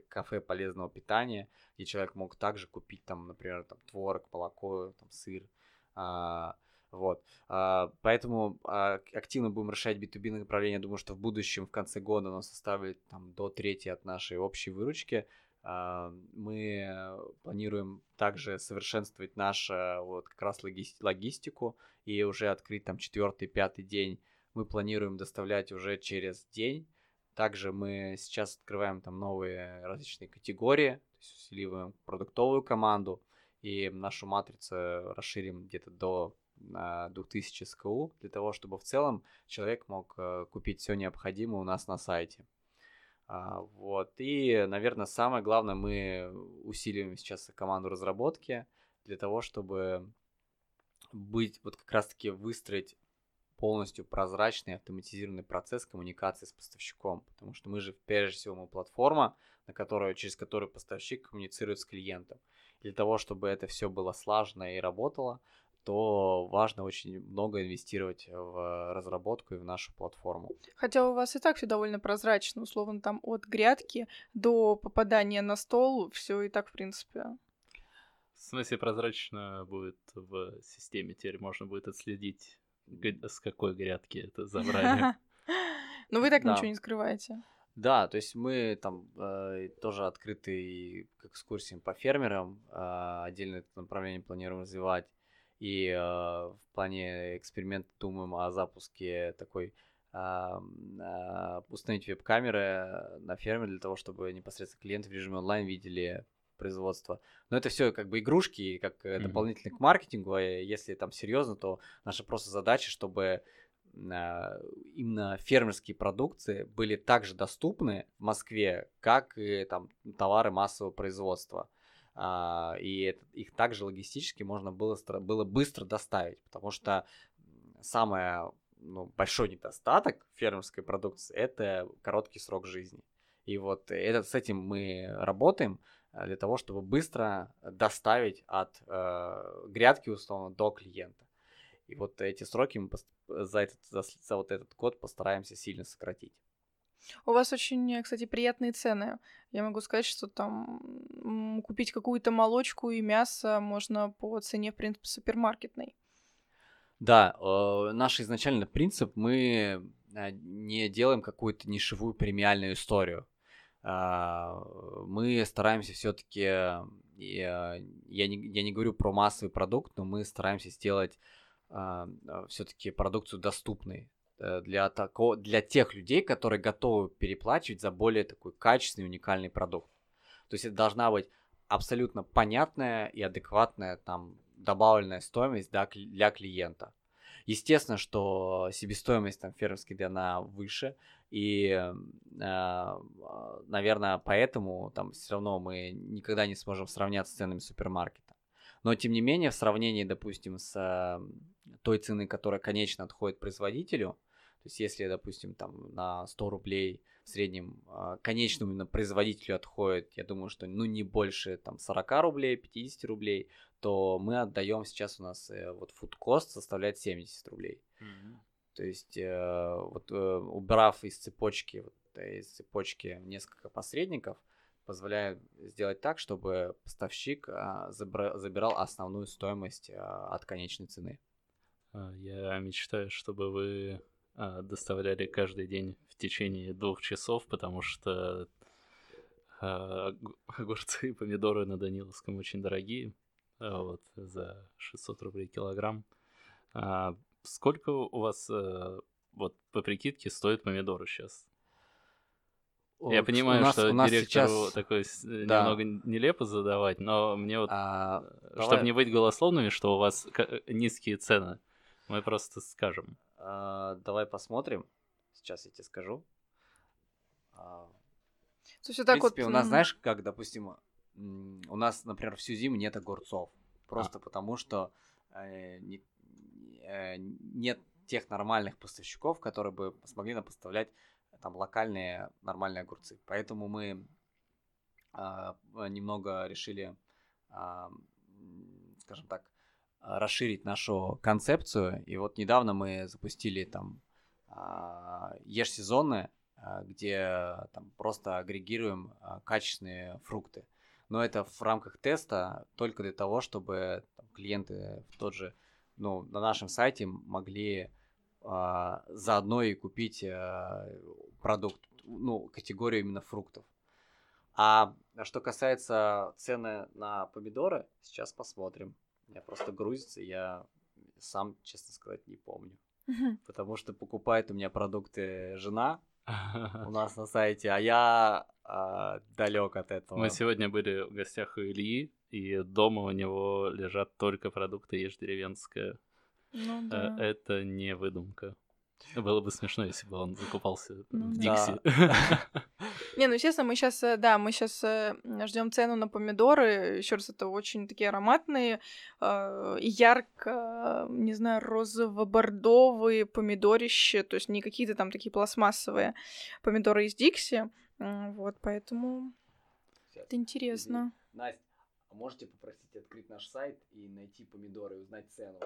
Speaker 3: кафе полезного питания, где человек мог также купить, там, например, там, творог, молоко, там, сыр. А, вот. А, поэтому а, активно будем расширять B2B направление. Думаю, что в будущем, в конце года, оно составит там, до трети от нашей общей выручки. А, мы планируем также совершенствовать нашу вот как раз логистику и уже открыть там четвертый, пятый день. Мы планируем доставлять уже через день. Также мы сейчас открываем там новые различные категории, то есть усиливаем продуктовую команду и нашу матрицу расширим где-то до 2000 СКУ для того, чтобы в целом человек мог э, купить все необходимое у нас на сайте. А, вот. И, наверное, самое главное, мы усиливаем сейчас команду разработки для того, чтобы быть, вот как раз-таки выстроить полностью прозрачный автоматизированный процесс коммуникации с поставщиком, потому что мы же прежде всего мы платформа, на которую, через которую поставщик коммуницирует с клиентом. Для того, чтобы это все было слажено и работало, то важно очень много инвестировать в разработку и в нашу платформу.
Speaker 2: Хотя у вас и так все довольно прозрачно, условно, там от грядки до попадания на стол, все и так, в принципе.
Speaker 1: В смысле, прозрачно будет в системе, теперь можно будет отследить, с какой грядки это забрали. [LAUGHS]
Speaker 2: Но вы так ничего не скрываете.
Speaker 3: Да, то есть мы там э, тоже открыты к экскурсиям по фермерам, э, отдельно это направление планируем развивать. И э, в плане эксперимента думаем о запуске такой э, э, установить веб-камеры на ферме для того, чтобы непосредственно клиенты в режиме онлайн видели производство. Но это все как бы игрушки, как mm-hmm. к маркетингу. А если там серьезно, то наша просто задача, чтобы именно фермерские продукции были также доступны в Москве, как и там товары массового производства а, и это, их также логистически можно было, было быстро доставить, потому что самое ну, большой недостаток фермерской продукции это короткий срок жизни. И вот это, с этим мы работаем э, для того, чтобы быстро доставить от э, грядки условно до клиента. И вот эти сроки мы за, этот, за, за вот этот год постараемся сильно сократить.
Speaker 2: У вас очень, кстати, приятные цены. Я могу сказать, что там купить какую-то молочку и мясо можно по цене, в принципе, супермаркетной.
Speaker 3: Да, э, наш изначально принцип, мы э, не делаем какую-то нишевую премиальную историю. Э, мы стараемся все-таки, э, я, не, я не говорю про массовый продукт, но мы стараемся сделать э, все-таки продукцию доступной э, для, тако, для тех людей, которые готовы переплачивать за более такой качественный, уникальный продукт. То есть это должна быть абсолютно понятная и адекватная там добавленная стоимость да, для клиента. Естественно, что себестоимость там фермерской она выше, и, э, наверное, поэтому там все равно мы никогда не сможем сравняться с ценами супермаркета. Но, тем не менее, в сравнении, допустим, с э, той цены, которая конечно отходит производителю, то есть если, допустим, там на 100 рублей в среднем э, конечному именно производителю отходит, я думаю, что ну не больше там 40 рублей, 50 рублей, то мы отдаем сейчас у нас э, вот food cost составляет 70 рублей. Mm-hmm. То есть э, вот э, убрав из цепочки вот, из цепочки несколько посредников, позволяет сделать так, чтобы поставщик а, забирал основную стоимость а, от конечной цены.
Speaker 1: А, я мечтаю, чтобы вы а, доставляли каждый день в течение двух часов, потому что а, [LAUGHS] огурцы и помидоры на Даниловском очень дорогие. Э, вот, за 600 рублей килограмм. А сколько у вас, э, вот по прикидке, стоит помидоры сейчас? Я понимаю, у нас, что у нас директору сейчас... такой да. немного нелепо задавать, но мне вот, а, чтобы давай... не быть голословными, что у вас низкие цены, мы просто скажем.
Speaker 3: А, давай посмотрим. Сейчас я тебе скажу.
Speaker 2: А, есть, в принципе,
Speaker 3: вот... у нас, знаешь, как, допустим, у нас, например, всю зиму нет огурцов. Просто а. потому, что э, не, э, нет тех нормальных поставщиков, которые бы смогли нам поставлять там локальные нормальные огурцы. Поэтому мы э, немного решили, э, скажем так, расширить нашу концепцию. И вот недавно мы запустили там э, ешь сезонные, э, где там просто агрегируем качественные фрукты но это в рамках теста только для того, чтобы там, клиенты в тот же, ну, на нашем сайте могли а, заодно и купить а, продукт, ну, категорию именно фруктов. А что касается цены на помидоры, сейчас посмотрим. Меня просто грузится, я сам, честно сказать, не помню. Потому что покупает у меня продукты жена, у [LAUGHS] нас на сайте, а я а, далек от этого.
Speaker 1: Мы сегодня были в гостях у Ильи, и дома у него лежат только продукты ешь деревенская. Ну, э, да. Это не выдумка. Было бы смешно, если бы он закупался ну, в Дикси. [LAUGHS]
Speaker 2: Не, ну естественно, мы сейчас, э, да, мы сейчас э, ждем цену на помидоры. Еще раз, это очень такие ароматные, э, ярко, не знаю, розово-бордовые помидорища, то есть не какие-то там такие пластмассовые помидоры из Дикси. Вот, поэтому это интересно.
Speaker 3: Настя, а можете попросить открыть наш сайт и найти помидоры и узнать цену?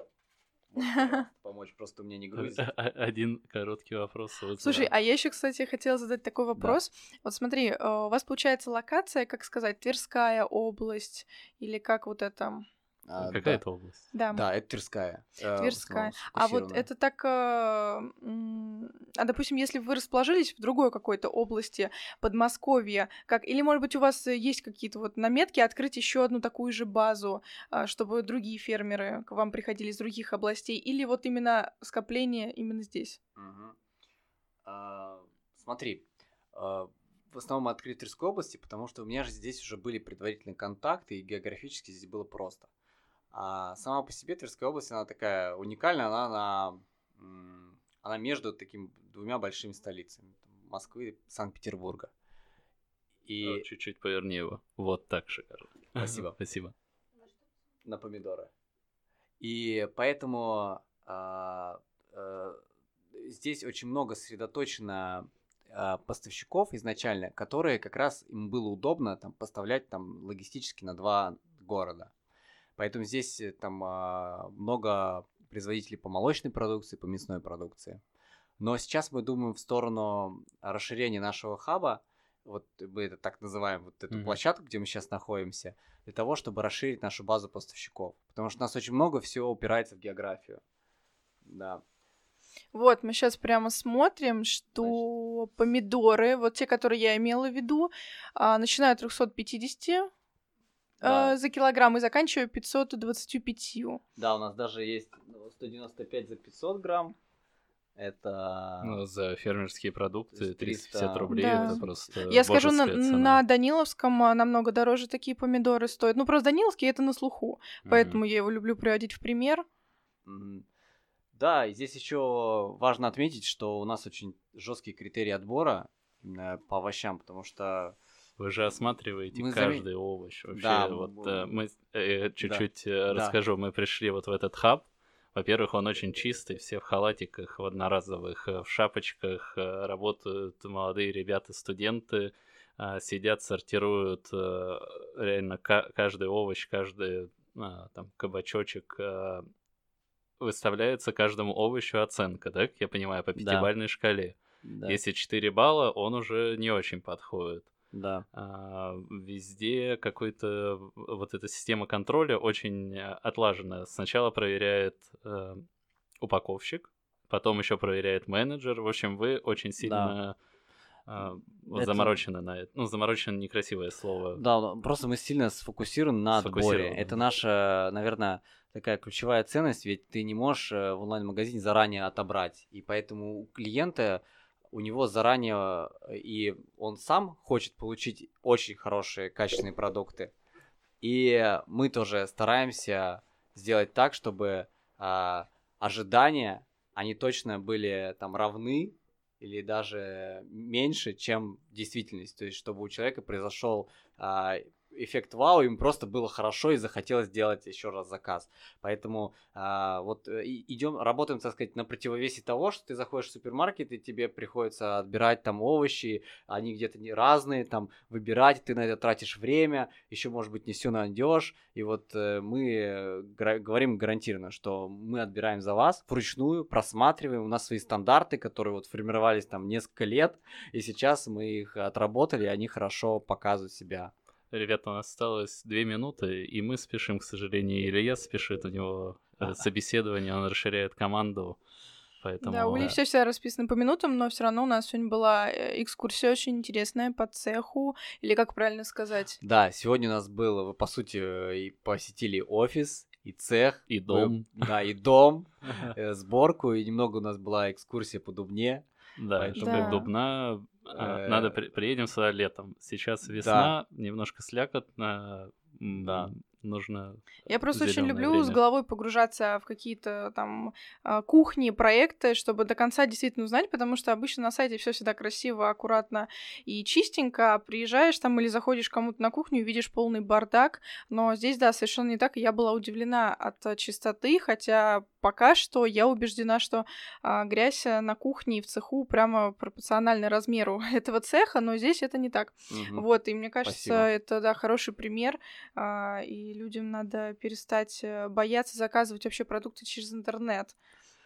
Speaker 3: [LAUGHS] помочь, просто у меня не грузит.
Speaker 1: Один короткий вопрос.
Speaker 2: Слушай, а я еще, кстати, хотела задать такой вопрос. Да. Вот смотри, э, у вас получается локация, как сказать, Тверская область, или как вот это
Speaker 1: а, Какая да. это область?
Speaker 2: Да.
Speaker 3: Да, это Тверская.
Speaker 2: Э, Тверская. А вот это так... Э, а, допустим, если вы расположились в другой какой-то области, Подмосковья, как... Или, может быть, у вас есть какие-то вот наметки открыть еще одну такую же базу, а, чтобы другие фермеры к вам приходили из других областей, или вот именно скопление именно здесь?
Speaker 3: Угу. А, смотри, в основном открыть Тверской области, потому что у меня же здесь уже были предварительные контакты, и географически здесь было просто. А сама по себе Тверская область, она такая уникальная, она, на, она между такими двумя большими столицами, Москвы и Санкт-Петербурга.
Speaker 1: И... Чуть-чуть поверни его. Вот так шикарно.
Speaker 3: Спасибо. [LAUGHS]
Speaker 1: Спасибо.
Speaker 3: На помидоры. И поэтому а, а, здесь очень много сосредоточено а, поставщиков изначально, которые как раз им было удобно там поставлять там логистически на два города. Поэтому здесь э, там а, много производителей по молочной продукции, по мясной продукции. Но сейчас мы думаем в сторону расширения нашего хаба, вот мы это так называем, вот эту mm-hmm. площадку, где мы сейчас находимся, для того, чтобы расширить нашу базу поставщиков. Потому что у нас очень много всего упирается в географию. Да.
Speaker 2: Вот, мы сейчас прямо смотрим, что Значит. помидоры, вот те, которые я имела в виду, а, начиная от 350 да. э, за килограмм и заканчивая 525.
Speaker 3: Да, у нас даже есть 195 ну, за 500 грамм. Это...
Speaker 1: Ну, за фермерские продукты 350 рублей, да. это просто
Speaker 2: Я скажу, на, на Даниловском а, намного дороже такие помидоры стоят. Ну, просто Даниловский это на слуху, mm-hmm. поэтому я его люблю приводить в пример.
Speaker 3: Mm-hmm. Да, и здесь еще важно отметить, что у нас очень жесткие критерии отбора по овощам, потому что
Speaker 1: вы же осматриваете мы каждый зам... овощ. Вообще, да, вот мы, э, мы э, чуть-чуть да, э, расскажу. Да. Мы пришли вот в этот хаб. Во-первых, он очень чистый, все в халатиках, в одноразовых, э, в шапочках, работают молодые ребята, студенты, сидят, сортируют реально каждый овощ, каждый там кабачочек выставляется каждому овощу оценка, да, как я понимаю, по пятибалльной да. шкале. Да. Если 4 балла, он уже не очень подходит.
Speaker 3: Да.
Speaker 1: А, везде какой-то вот эта система контроля очень отлаженная. Сначала проверяет э, упаковщик, потом еще проверяет менеджер. В общем, вы очень сильно да. э, это... заморочены на это. Ну, заморочено некрасивое слово.
Speaker 3: Да, просто мы сильно сфокусированы на отборе. Это наша, наверное, такая ключевая ценность, ведь ты не можешь э, в онлайн-магазине заранее отобрать. И поэтому у клиента у него заранее э, и он сам хочет получить очень хорошие качественные продукты. И мы тоже стараемся сделать так, чтобы а, ожидания, они точно были там равны или даже меньше, чем действительность. То есть, чтобы у человека произошел а, эффект вау, им просто было хорошо и захотелось сделать еще раз заказ. Поэтому а, вот э, идем, работаем, так сказать, на противовесе того, что ты заходишь в супермаркет и тебе приходится отбирать там овощи, они где-то не разные, там выбирать, ты на это тратишь время, еще может быть не все найдешь. И вот э, мы говорим гарантированно, что мы отбираем за вас вручную, просматриваем, у нас свои стандарты, которые вот формировались там несколько лет, и сейчас мы их отработали, и они хорошо показывают себя.
Speaker 1: Ребята, у нас осталось две минуты, и мы спешим, к сожалению. Илья спешит, у него э, собеседование, он расширяет команду. Поэтому...
Speaker 2: Да, у них все всегда расписано по минутам, но все равно у нас сегодня была э, экскурсия очень интересная по цеху, или как правильно сказать?
Speaker 3: Да, сегодня у нас было, вы по сути э, и посетили офис, и цех,
Speaker 1: и дом.
Speaker 3: Вы, да, и дом, [LAUGHS] сборку, и немного у нас была экскурсия по Дубне.
Speaker 1: Да, Поэтому... да. Дубна надо при, приедем сюда летом. Сейчас весна, немножко слякотно. Да нужно.
Speaker 2: Я просто очень люблю время. с головой погружаться в какие-то там а, кухни, проекты, чтобы до конца действительно узнать, потому что обычно на сайте все всегда красиво, аккуратно и чистенько. А приезжаешь там или заходишь кому-то на кухню видишь полный бардак. Но здесь, да, совершенно не так. Я была удивлена от чистоты, хотя пока что я убеждена, что а, грязь на кухне и в цеху прямо пропорциональна размеру [LAUGHS] этого цеха, но здесь это не так. Угу. Вот, и мне кажется, Спасибо. это да, хороший пример. А, и людям надо перестать э, бояться заказывать вообще продукты через интернет.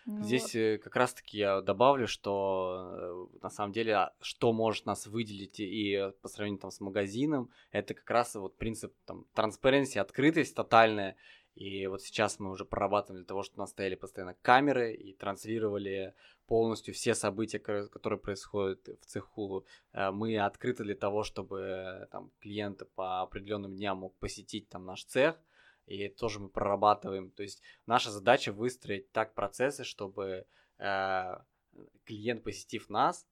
Speaker 3: Ну Здесь вот. Э, как раз-таки я добавлю, что э, на самом деле, а, что может нас выделить и по сравнению там с магазином, это как раз вот принцип там транспаренции, открытость тотальная. И вот сейчас мы уже прорабатываем для того, чтобы у нас стояли постоянно камеры и транслировали полностью все события, которые происходят в цеху. Э, мы открыты для того, чтобы там клиент по определенным дням мог посетить там наш цех, и тоже мы прорабатываем. То есть наша задача выстроить так процессы, чтобы э, клиент, посетив нас,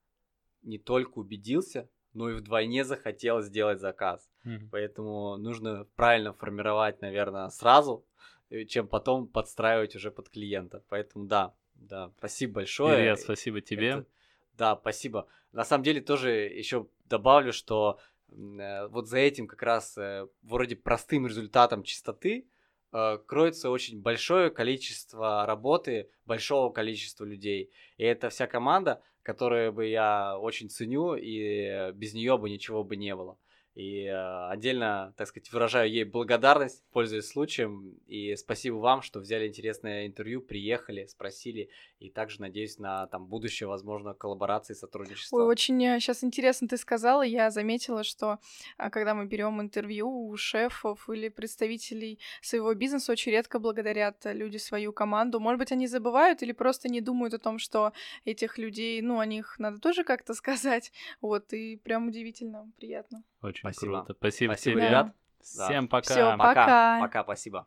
Speaker 3: не только убедился, но и вдвойне захотел сделать заказ. Mm-hmm. Поэтому нужно правильно формировать, наверное, сразу, э, чем потом подстраивать уже под клиента. Поэтому да, да, спасибо большое.
Speaker 1: Илья, спасибо тебе. Это...
Speaker 3: Да, спасибо. На самом деле тоже еще добавлю, что э, вот за этим как раз э, вроде простым результатом чистоты кроется очень большое количество работы большого количества людей. И это вся команда, которую бы я очень ценю, и без нее бы ничего бы не было. И э, отдельно, так сказать, выражаю ей благодарность, пользуясь случаем. И спасибо вам, что взяли интересное интервью, приехали, спросили. И также надеюсь на там будущее, возможно, коллаборации, сотрудничество.
Speaker 2: Ой, очень сейчас интересно ты сказала. Я заметила, что а, когда мы берем интервью у шефов или представителей своего бизнеса, очень редко благодарят люди свою команду. Может быть, они забывают или просто не думают о том, что этих людей, ну, о них надо тоже как-то [LAUGHS] сказать. Вот, и прям удивительно, приятно.
Speaker 1: Очень
Speaker 3: Спасибо.
Speaker 1: круто. Спасибо,
Speaker 3: Спасибо,
Speaker 1: тебе.
Speaker 3: ребят.
Speaker 1: Всем
Speaker 3: Да.
Speaker 1: пока.
Speaker 2: Всё,
Speaker 3: Пока.
Speaker 2: Пока.
Speaker 3: Пока, спасибо.